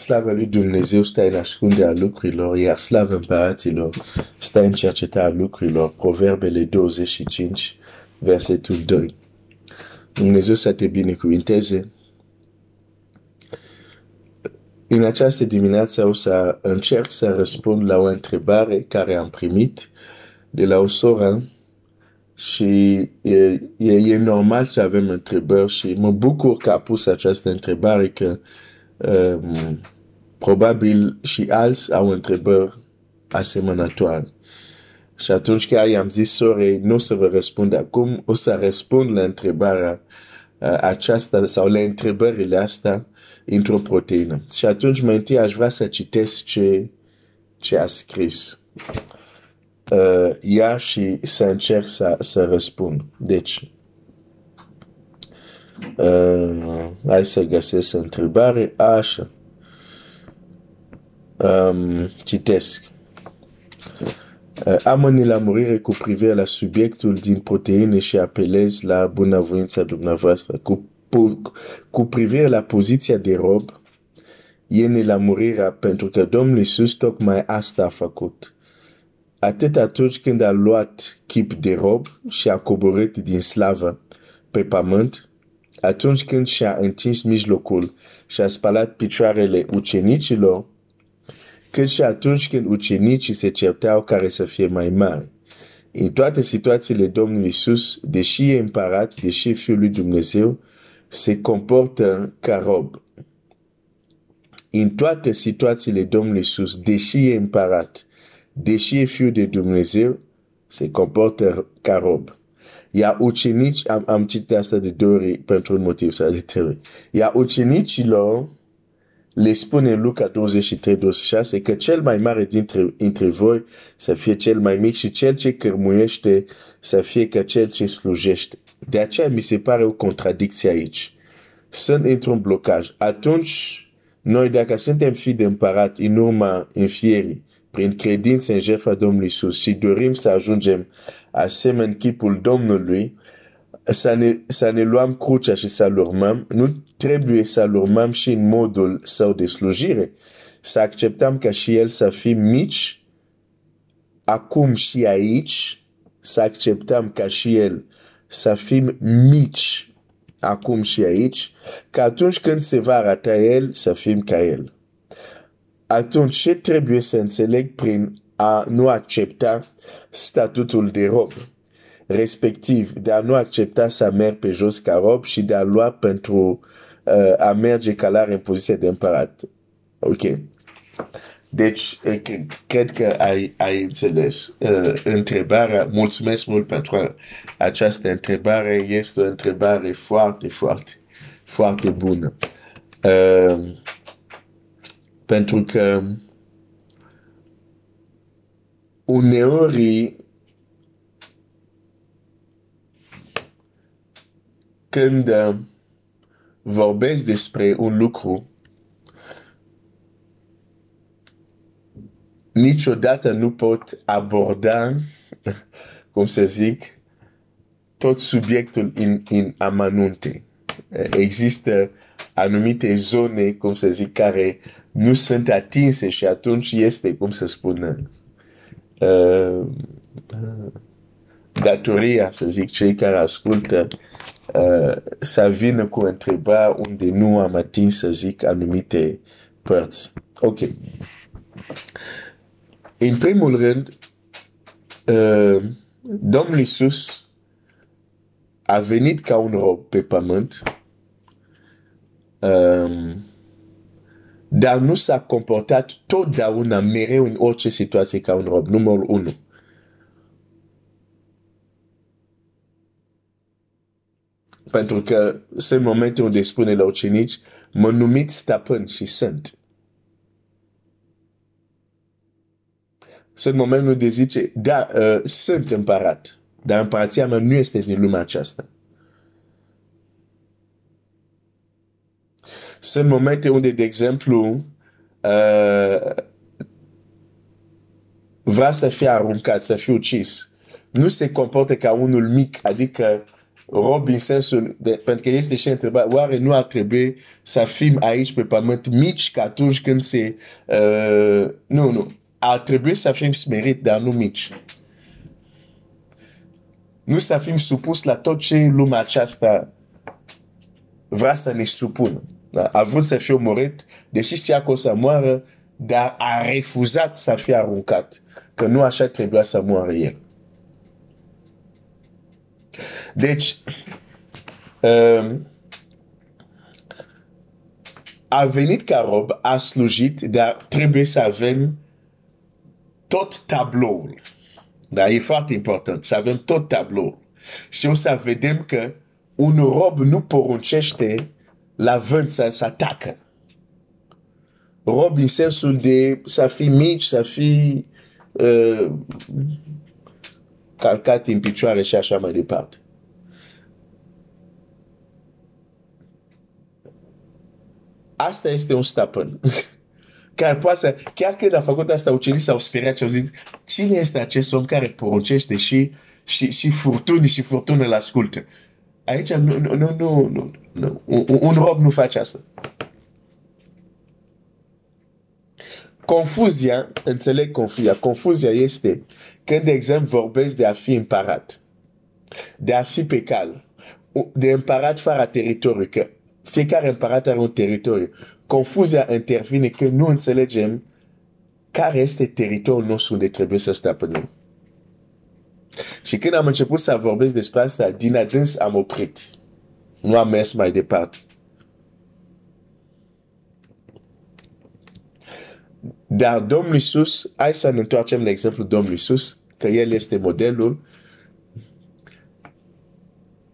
Slava lui Dumnezeu stă în ascunderea lucrurilor, iar slava împăraților stă în cercetarea lucrurilor. Proverbele 25, versetul 2. Dumnezeu să te binecuvinteze. În această dimineață o să încerc să răspund la o întrebare care am primit de la o soră și e, e, e normal să avem întrebări și mă bucur că a pus această întrebare că um, probabil și alți au întrebări asemănătoare. Și atunci chiar i-am zis sorei, nu o să vă răspund acum, o să răspund la întrebarea uh, aceasta sau la întrebările astea într-o proteină. Și atunci mai întâi aș vrea să citesc ce, ce a scris uh, ea și să încerc să, să răspund. Deci, uh, hai să găsesc întrebare. Așa. Um, citesc. Uh, am în lămurire cu privire la subiectul din proteine și apelez la bunăvoința dumneavoastră. Cu, cu privire la poziția de rob, e nelămurirea pentru că Domnul Iisus tocmai asta a făcut atât atunci când a luat chip de rob și a coborât din slavă pe pământ, atunci când și-a întins mijlocul și a spălat picioarele ucenicilor, cât și atunci când ucenicii se certau care să fie mai mari. În toate situațiile Domnului Isus, deși e împărat, deși e Fiul lui Dumnezeu, se comportă ca rob. În toate situațiile Domnului Isus, deși e împărat, deși e fiul de Dumnezeu, se comportă ca rob. Ia ucenici, am, am citit asta de două ori pentru un motiv sau de trei Ia ucenicilor le spune în Luca 23-26 că cel mai mare dintre, dintre voi să fie cel mai mic și cel ce cărmuiește să fie ca cel ce slujește. De aceea mi se pare o contradicție aici. Sunt într-un blocaj. Atunci, noi dacă suntem fii de împărat în urma înfierii, prin credință în jertfa Domnului Isus și dorim să ajungem asemenea chipul Domnului, să ne, să ne luăm crucea și să-L urmăm, nu trebuie să-L urmăm și în modul său de slujire. Să acceptăm ca și El să fim mici, acum și aici, să acceptăm ca și El să fim mici, acum și aici, că atunci când se va arăta El, să fim ca El atunci ce trebuie să înțeleg prin a nu accepta statutul de rob? Respectiv, de a nu accepta să merg pe jos ca rob și de a lua pentru uh, a merge calare în poziție de împărat. Ok? Deci, cred că ai, ai înțeles uh, întrebarea. Mulțumesc mult pentru această întrebare. Este o întrebare foarte, foarte, foarte bună. Uh, pentru că uneori când vorbesc despre un lucru, niciodată nu pot aborda, cum să zic, tot subiectul în, în amanunte. Există anumite zone, cum să zic, care nu sunt atinse și atunci este, cum să spun, uh, datoria, să zic, cei care ascultă, uh, să vină cu întreba unde nu am atins, să zic, anumite părți. Ok. În primul rând, uh, Domnul Iisus a venit ca un rob pe pământ, um, dar nu s-a comportat totdeauna mereu în orice situație ca un rob. Numărul 1. Pentru că sunt momente unde spune la ucenici, mă numiți stăpân și sunt. Sunt momente unde zice, da, uh, sunt împărat, dar împărația mea nu este din lumea aceasta. Sunt momente unde, de exemplu, uh, vrea să fie aruncat, să fie ucis. Nu se comportă ca unul mic, adică rob în sensul, de, pentru că este și întrebat, oare nu ar trebui să fim aici pe pământ mici ca atunci când se... Uh, nu, nu. Ar trebui să fim smerit, dar nu mici. Nu să fim supus la tot ce lumea aceasta vrea să ne supună. Da? A vrut să fie omorât, deși știa că o să moară, dar a refuzat să fie aruncat. Că nu așa trebuia să moară el. Deci, um, a venit ca rob, a slujit, dar trebuie să avem tot tabloul. Dar e foarte important să avem tot tabloul. Și o să vedem că un rob nu poruncește la vânt să, să atacă. Rob în sensul de să fii mici, să fii uh, calcat în picioare și așa mai departe. Asta este un stăpân. care poate să, chiar când a făcut asta, ucenicii s-au speriat și au zis, cine este acest om care poruncește și, și, și furtuni și furtună îl ascultă? Aici nu, nu, nu, nu, nu, nu. Un, un rob nu face asta. Confuzia, înțeleg confuzia, confuzia este când, de exemplu, vorbesc de a fi împărat, de a fi pe cal, de împărat fără teritoriu, că fiecare împărat are un teritoriu. Confuzia intervine că nu înțelegem care este teritoriul nostru unde trebuie să stăpânim. Și când am început să vorbesc despre asta, din adâns am oprit. Nu am mers mai departe. Dar Domnul Iisus, hai să ne întoarcem la exemplu Domnului Iisus, că El este modelul.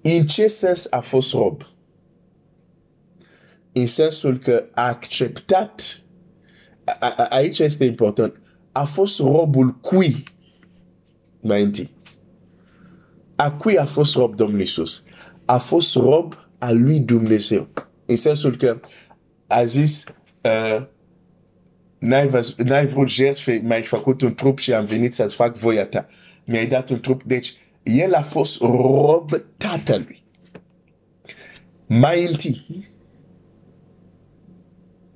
În ce sens a fost rob? În sensul că a acceptat, a, a, aici este important, a fost robul cui mai întâi. A cui a fost rob Domnul Iisus? A fost rob a lui Dumnezeu. În sensul că a zis, uh, n-ai, vrut jertfe, mi-ai făcut un trup și am venit să-ți fac voia ta. Mi-ai dat un trup. Deci, el a fost rob tatălui. Mai întâi,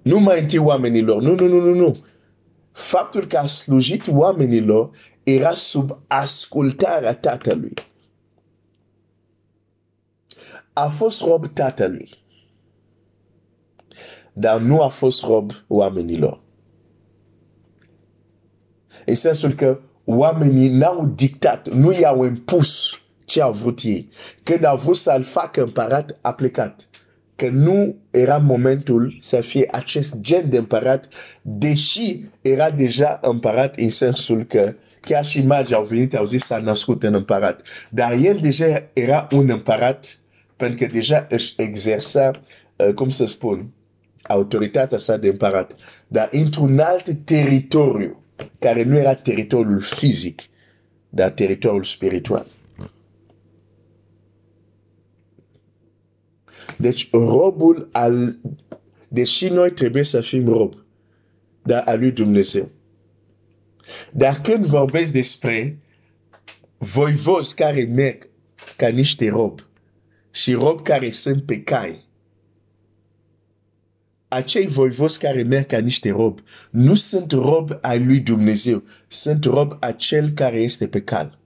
nu mai întâi oamenilor, nu, nu, nu, nu, nu. Faptul că a slujit oamenilor era sub ascultarea tatălui. A fost rob tatălui. Dar nu a fost rob oamenilor. În sensul că oamenii n-au dictat, nu i-au impus ce au vrut ei. Când au vrut să-l facă împărat, a plecat. Că nu era momentul să fie acest gen de împărat, deși era deja împărat în sensul că chiar și magii au venit, au zis s-a născut în împărat. Dar el deja era un împărat pentru că deja își exersa, uh, cum să spun, autoritatea sa de împărat. Dar într-un alt teritoriu care nu era teritoriul fizic, dar teritoriul spiritual. Deci robul al... Deși noi trebuie să fim rob, dar al lui Dumnezeu. Dar când vorbesc despre voivozi care merg ca niște rob și rob care sunt pe cai, acei voivozi care merg ca niște rob nu sunt rob ai lui Dumnezeu, sunt rob a cel care este pe cal.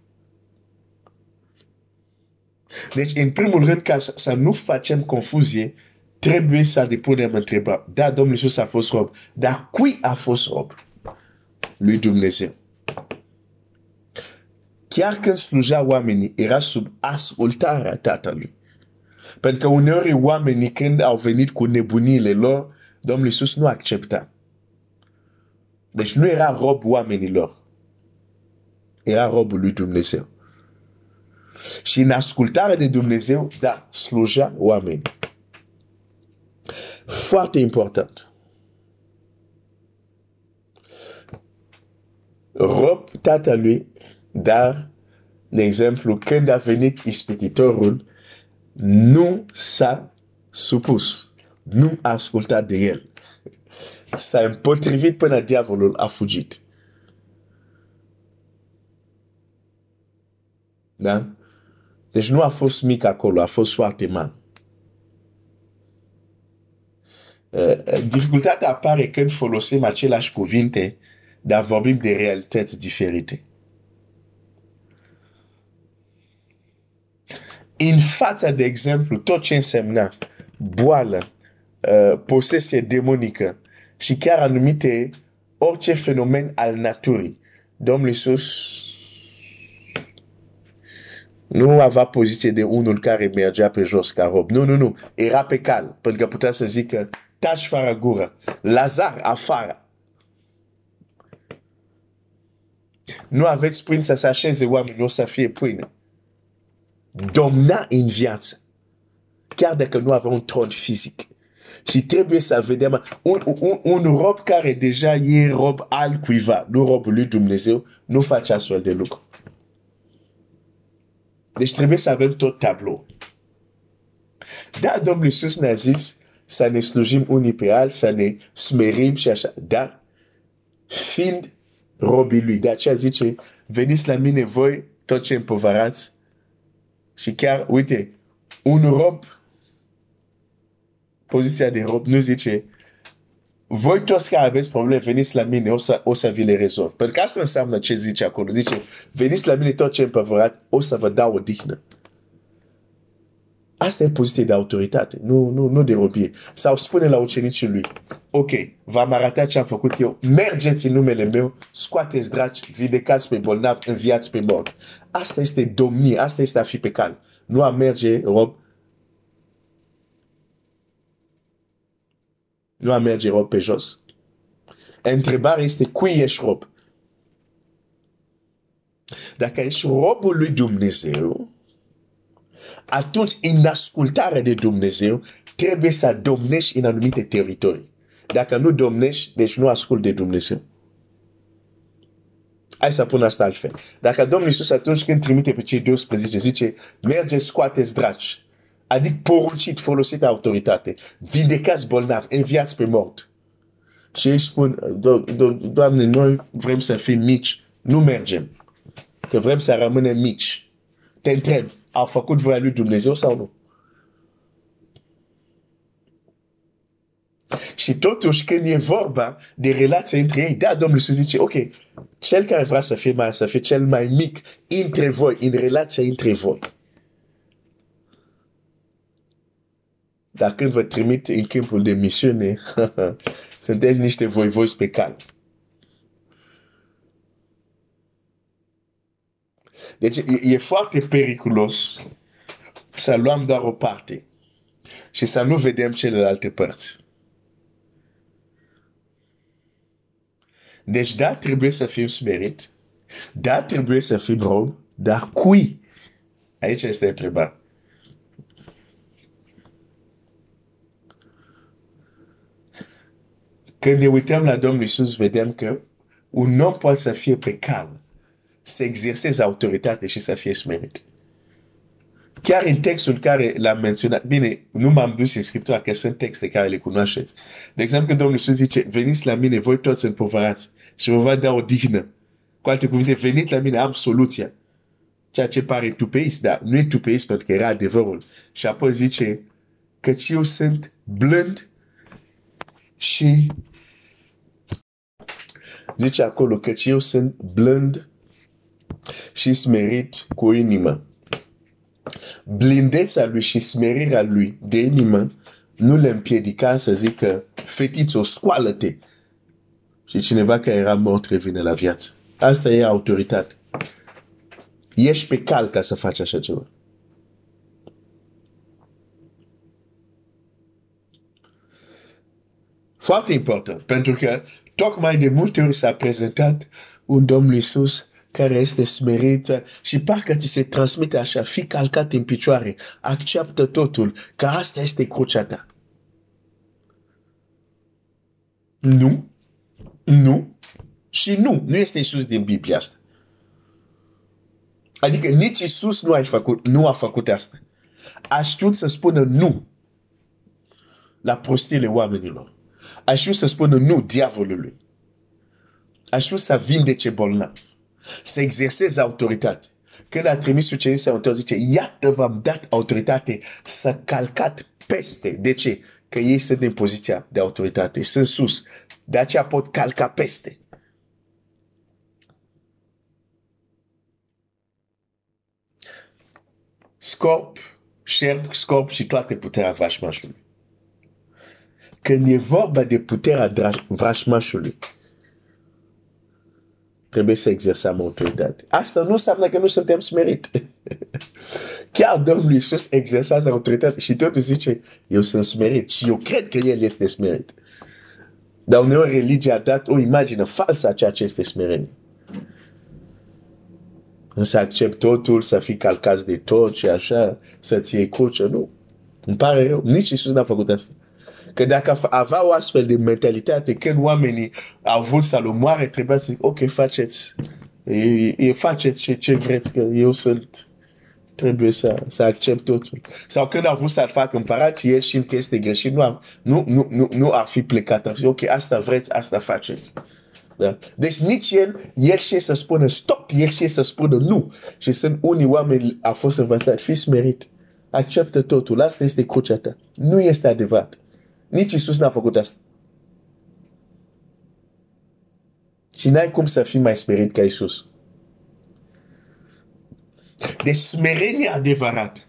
Deci, în primul rând, ca să, să nu facem confuzie, trebuie să depunem întrebarea. Da, Domnul Iisus a fost rob, dar cui a fost rob? Lui Dumnezeu. Chiar când sluja oamenii, era sub ascultarea Tatălui. Pentru că uneori oamenii când au venit cu nebunile lor, Domnul Iisus nu accepta. Deci nu era rob oamenilor. Era robul lui Dumnezeu. Și în ascultare de Dumnezeu, da, slujea oameni. Foarte important. Rob tatălui, dar, de exemplu, când a venit ispititorul, nu s-a supus nu a ascultat de el. S-a împotrivit până diavolul a fugit. Da? Deci nu a fost mic acolo, a fost foarte mare. Uh, dificultatea apare când folosim aceleași cuvinte, dar vorbim de realități diferite. În fața, de exemplu, tot ce însemna boală, uh, posesie demonică și chiar anumite orice fenomen al naturii, Domnul Iisus nu avea poziție de unul care mergea pe jos ca rob. Nu, nu, nu. Era pe cal. Pentru că putea să zică, taci fără gură. Lazar afară. Nu aveți pâine să se așeze oamenii, o să fie pâine. Domna în viață. Chiar dacă nu avea un tron fizic. Și trebuie să vedem un, un, un rob care deja e rob al cuiva, nu robul lui Dumnezeu, nu face astfel de lucru. Deci trebuie să avem tot tablou. Da, Domnul Iisus ne-a zis să ne slujim unii pe alții, să ne smerim și așa. Dar, fiind robii lui, de aceea zice, veniți la mine voi, tot ce împovărați. Și chiar, uite, un rob, poziția de rob, nu zice, voi toți care aveți probleme, veniți la mine, o să, o să vi le rezolv. Pentru că asta înseamnă ce zice acolo. Zice, veniți la mine tot ce împăvărat, o să vă dau o dihnă. Asta e poziție de autoritate, nu, nu, nu de robie. Sau spune la ucenicii lui, ok, v-am arătat ce am făcut eu, mergeți în numele meu, scoateți draci, vindecați pe bolnav, înviați pe mort. Asta este domnie, asta este a fi pe cal. Nu a merge, rob, nu a merge rob pe jos. Întrebarea este cui ești rob? Dacă ești robul lui Dumnezeu, atunci în ascultare de Dumnezeu trebuie să domnești în anumite teritorii. Dacă nu domnești, deci nu ascult de Dumnezeu. Hai să pun asta altfel. Dacă Domnul Iisus atunci când trimite pe cei 12 zice, merge, scoateți draci, adică poruncit, folosit autoritate, vindecați bolnavi, înviați pe mort. Și ei spun, do, do, Doamne, noi vrem să fim mici, nu mergem. Că vrem să rămânem mici. Te întreb, au făcut voia lui Dumnezeu sau nu? Și totuși, când e vorba de relație între ei, da, Domnul Iisus zice, ok, cel care vrea să fie mai, să fie cel mai mic între voi, în relația între voi. Dar când vă trimit în câmpul de misiune, sunteți niște voi voi pe cal. Deci e, e foarte periculos să luăm doar o parte și să nu vedem celelalte părți. Deci da, trebuie să fim smerit, da, trebuie să fim rob, dar cui? Aici este întrebarea. Când ne uităm la Domnul Iisus, vedem că un om poate să fie pe calm să exerseze autoritate și să fie smerit. Chiar în textul care l-am menționat, bine, nu m-am dus în Scriptura, că sunt texte care le cunoașteți. De exemplu, Domnul Iisus zice, veniți la mine, voi toți împovărați și vă va da o dihnă. Cu alte cuvinte, veniți la mine, am soluția. Ceea ce pare tupeist, dar nu e tupeist pentru că era adevărul. Și apoi zice că eu sunt blând și zice acolo că eu sunt blând și smerit cu inimă. Blindeța lui și smerirea lui de inimă nu le împiedica să zică fetițo, scoală-te. Și cineva care era mort revine la viață. Asta e autoritate. Ești pe cal ca să faci așa ceva. Foarte important, pentru că tocmai de multe ori s-a prezentat un Domnul Iisus care este smerit și parcă ți se transmite așa, fi calcat în picioare, acceptă totul, că asta este crucea ta. Nu, nu și nu. Nu este Isus din Biblie asta. Adică nici Isus nu a făcut, nu a făcut asta. A știut să spună nu la prostile oamenilor. A știut să spună nu diavolului. A știut să vindece bolnavi să exerseze autoritate. Când a trimis ucenicii să mântuiască, zice, iată v-am dat autoritate să calcat peste. De ce? Că ei sunt în poziția de autoritate, sunt sus. De aceea pot calca peste. Scop, șerp, scop și toate puterea vrașmașului. Când e vorba de puterea vrașmașului, trebuie să exersăm autoritate. Asta nu înseamnă că nu suntem smerit. Chiar Domnul Iisus exersează autoritate și totul zice, eu sunt smerit și eu cred că El este smerit. Dar uneori religia a dat o imagine falsă a ceea ce este smerenie. Însă accept totul, să fii calcați de tot și așa, să-ți iei cruce. Nu. Îmi pare rău. Nici Iisus n-a făcut asta. Că dacă avea o astfel de mentalitate, când oamenii au vrut să-l omoare, trebuia să zic, ok, faceți, e, e, faceți ce, ce vreți, că eu sunt, trebuie să, să accept totul. Sau când au vrut să-l facă împărat, el știind că este greșit, nu, ar, nu, nu, nu, nu ar fi plecat. Ar fi, ok, asta vreți, asta faceți. Da? Deci nici el, el știe să spună stop, el știe să spună nu. Și sunt unii oameni a fost învățat, fiți merit, acceptă totul, asta este crucea ta. Nu este adevărat. Nici Isus n-a făcut asta. Și n-ai cum să fii mai smerit ca Isus. Deci smerenia adevărat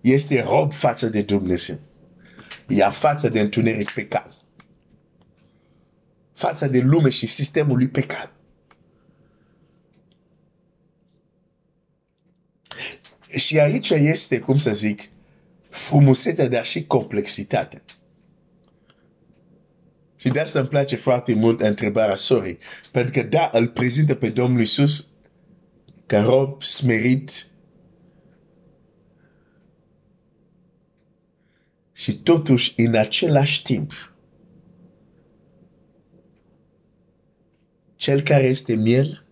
este rob față de Dumnezeu. Ea față de întuneric pe cal. Față de lume și sistemul lui pe cal. Și aici este, cum să zic, frumusețea, dar și complexitatea. Și de asta îmi place foarte mult întrebarea sorry. Pentru că da, îl prezintă pe Domnul Iisus ca rob smerit și totuși în același timp cel care este miel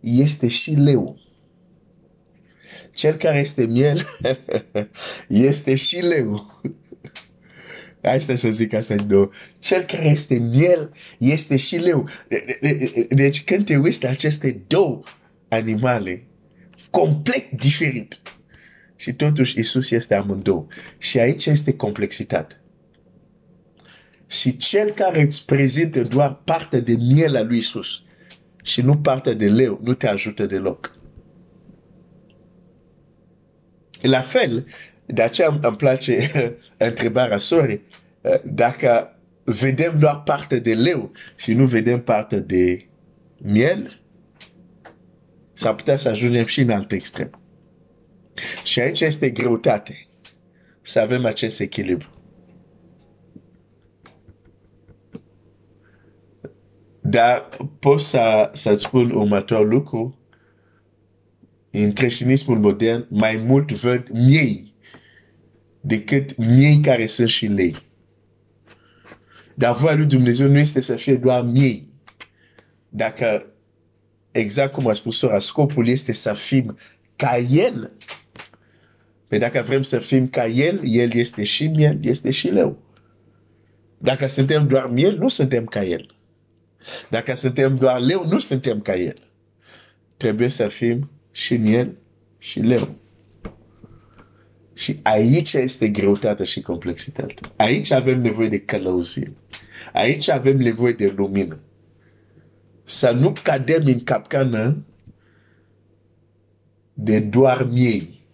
este și leu cel care este miel este și leu. Asta să zic asta două. Cel care este miel este și leu. Deci când te uiți la aceste două animale complet diferite și totuși Isus este amândouă. Și aici este complexitate. Și cel care îți prezintă doar partea de miel a lui Isus și nu partea de leu, nu te ajută deloc. La fel, de aceea îmi place întrebarea sorry, dacă vedem doar parte de leu și nu vedem parte de miel, s-ar putea să ajungem și în alt extrem. Și aici este greutate să avem acest echilibru. Dar pot să, să-ți spun următorul lucru, în creștinismul modern, mai mult văd miei decât miei care sunt și lei. Dar voia lui Dumnezeu nu este să fie doar miei. Dacă, exact cum a spus sora, scopul este să fim ca El. Pe dacă vrem să fim ca El, El este și miel, este și leu. Dacă suntem doar miel, nu suntem ca El. Dacă suntem doar leu, nu suntem ca El. Trebuie să fim și miel și leu. Și aici este greutatea și complexitatea. Aici avem nevoie de călăuzire. Aici avem nevoie de lumină. Să nu cadem în capcană de doar miei.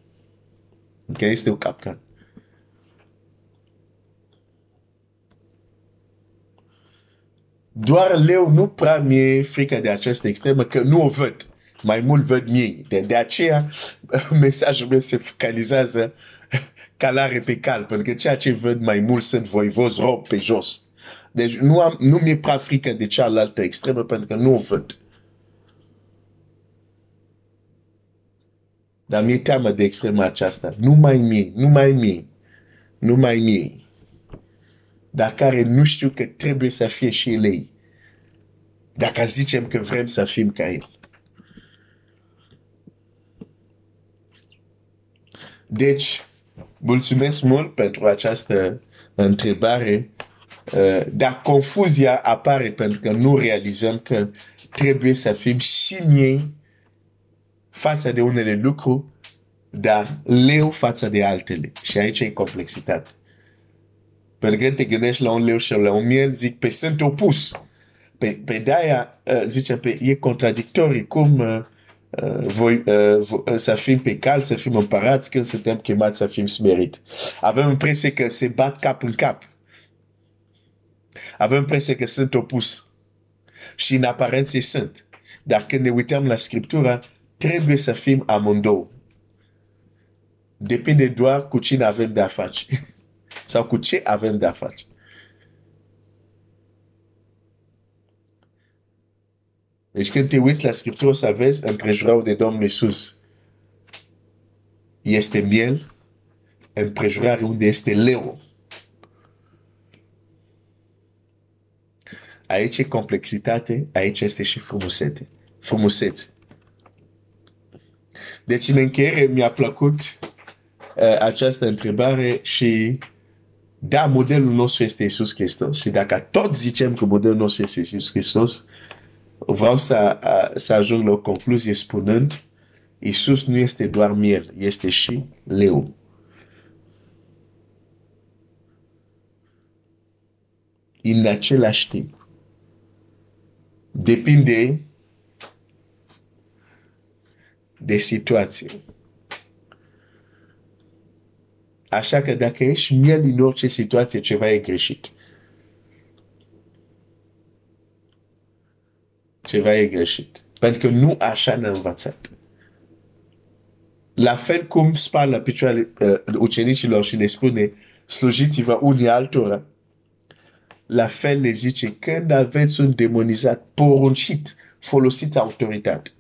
Că este o capcană. Doar leu nu prea mi-e frică de această extremă, că nu o văd mai mult văd miei. De, de aceea mesajul meu se focalizează calare pe cal, pentru că ceea ce văd mai mult sunt voivozi rob pe jos. Deci nu, am, nu mi-e prea frică de cealaltă extremă, pentru că nu o văd. Dar mi-e teamă de extrema aceasta. Nu mai mie, nu mai mie, nu mai mie. Dar care nu știu că trebuie să fie și ei. Dacă zicem că vrem să fim ca el. Deci, mulțumesc mult pentru această întrebare. Uh, dar confuzia apare pentru că nu realizăm că trebuie să fim și miei față de unele lucruri, dar leu față de altele. Și aici e complexitate. Pentru că te gândești la un leu și la un miel, zic, pe sunt opus. Pe, pe de-aia, uh, zice, pe, e contradictorii, cum uh, uh, voi, uh, vo, uh, să fim pe cal, să fim împărați când suntem chemați să fim smerit. Avem impresia că se bat cap în cap. Avem impresia că sunt opus. Și în aparențe sunt. Dar când ne uităm la Scriptura, trebuie să fim amândouă. Depinde doar cu cine avem de-a face. Sau cu ce avem de-a face. Deci când te uiți la Scriptură să vezi împrejurarea de Domnul Iisus este miel, împrejurare unde este leu. Aici e complexitate, aici este și frumusețe. Frumusețe. Deci în încheiere mi-a plăcut uh, această întrebare și da, modelul nostru este Iisus Hristos. Și dacă tot zicem că modelul nostru este Iisus Hristos, vreau să, uh, să ajung la o concluzie spunând Iisus nu este doar miel, este și leu. În același timp. Depinde de situație. Așa că dacă ești miel în orice situație, ceva e greșit. Ceva e greșit. Pentru că nu așa ne-a învățat. La fel cum spune la picioare uh, ucenicilor și le spune slujiți-vă unii altora, la fel le zice când aveți un demonizat poruncit, folosiți autoritate.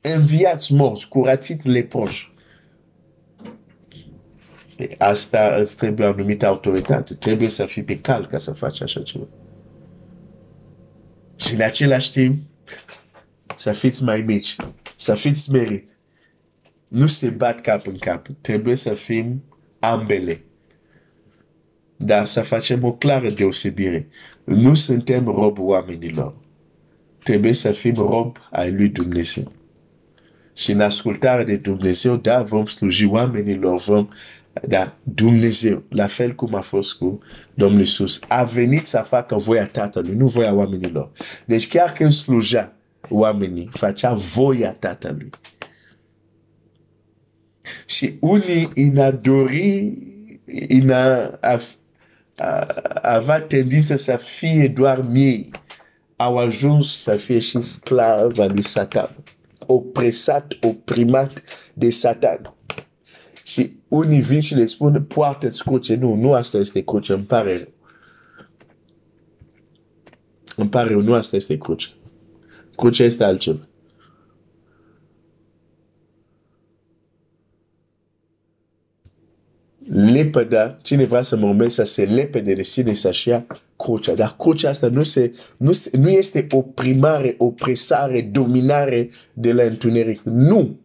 Înviați morți, curați leproși. Asta îți trebuie o anumită autoritate. Trebuie să fii pe cal ca să faci așa ceva. Și în același timp, să fiți mai mici, să fiți smerit. Nu se bat cap în cap. Trebuie să fim ambele. Dar să facem o clară deosebire. Nu suntem rob oamenilor. Trebuie să fim rob ai lui Dumnezeu. Și în ascultare de Dumnezeu, da, vom sluji oamenilor, vom da, Dumnezeu, la fel cum a fost cu Domnul Iisus, a venit să facă voia Tatălui, nu voia oamenilor. Deci chiar când slujea oamenii, facea voia Tatălui. Și unii în a dori, în a, a, a, avea tendință să fie doar miei, au ajuns să fie și sclav al lui Satan. Opresat, oprimat de Satan. Și unii vin și le spun, poartă-ți cruce. Nu, nu asta este cruce, îmi pare rău. Îmi pare rău, nu asta este cruce. Crucea este altceva. lepăda, cine vrea să mă urmeze să se lepede de sine să-și ia crucea. Dar crucea asta nu, se, nu, se, nu este oprimare, opresare, dominare de la întuneric. Nu!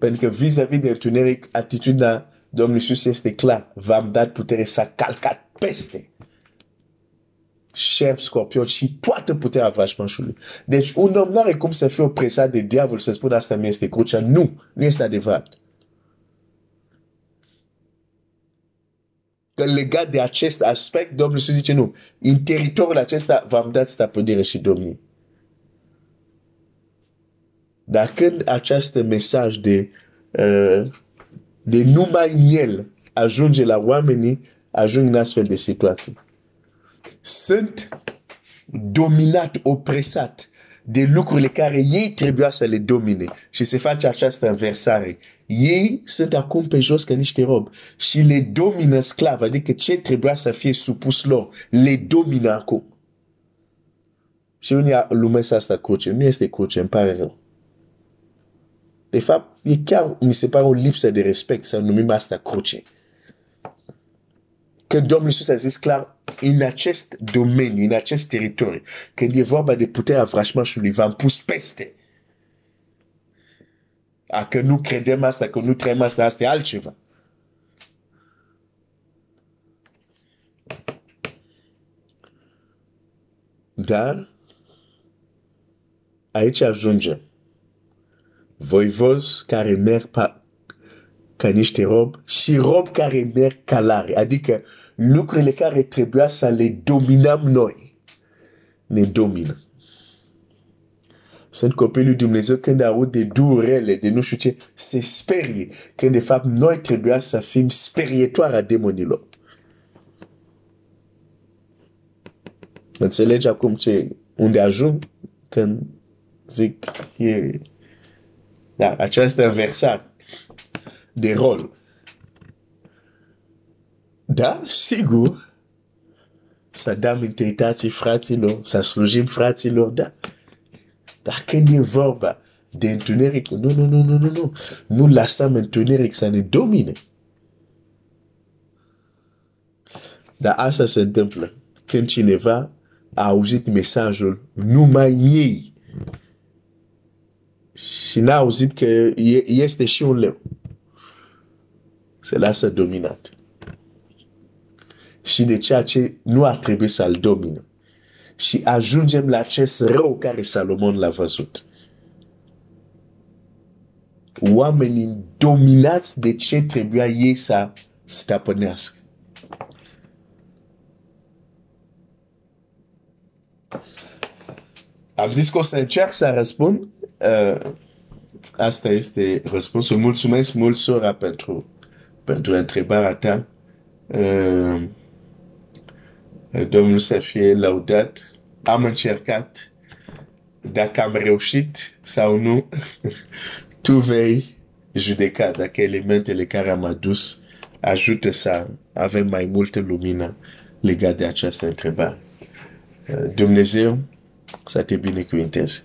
Pentru că vis-a-vis de întuneric, atitudinea Domnului Iisus este clar. V-am dat putere să calcat peste șerp, scorpion și toată puterea vrăjmașului. Deci un om nu are cum să fie opresat de diavol să spună asta mi este crucea. Nu, nu este adevărat. Că legat de acest aspect, Domnul Iisus zice nu. În teritoriul acesta v-am dat stăpânire și domnii. Dar când acest mesaj de, uh, de numai el ajunge la oamenii, ajung în astfel de situații. Sunt dominat, opresat de lucrurile care ei trebuia să le domine și se face această inversare. Ei sunt acum pe jos ca niște rob și le domină sclav, adică ce trebuia să fie supus lor, le domină acum. Și unii lumesc asta cruce. Nu este cruce, îmi pare rău. De fapt, e chiar, mi se pare o lipsă de respect să numim asta cruce. Că Domnul Iisus a zis clar, în acest domeniu, în acest teritoriu, când e vorba de puterea vrăjmașului, v-am pus peste. A, că nu credem asta, că nu trăim asta, asta e altceva. Dar, aici ajungem. Voivozi care merg pa, ca niște rob și rob care merg calare. Adică lucrurile care trebuia să le dominăm noi, ne domină. Sunt copilul lui Dumnezeu când aud de durele, de nu știu ce, se sperie. Când de fapt noi trebuia să fim sperietoare a demonilor. Înțelegi acum ce, unde ajung când zic e... Da, această înversare de rol. Da, sigur, să dăm integritații fraților, să slujim fraților, da. Dar când e vorba de întuneric, nu, nu, nu, nu, nu, nu. Nu lăsăm întuneric să ne domine. Dar asta se întâmplă când cineva a auzit mesajul numai miei și n-a auzit că este și un leu. Se lasă dominat. Și de ceea ce nu ar trebui să-l domină și ajungem la acest rău care Salomon l-a văzut. Oamenii dominați de ce trebuia ei să stăpânească. Am zis că o să încerc să răspund. Uh, asta este răspunsul. Mulțumesc mult, sora, pentru, pentru întrebarea ta. Uh, Domnul să fie laudat am încercat, dacă am reușit sau nu, tu vei judeca dacă elementele care am adus ajută să avem mai multă lumină legat de această întrebare. Dumnezeu să te binecuvinteze.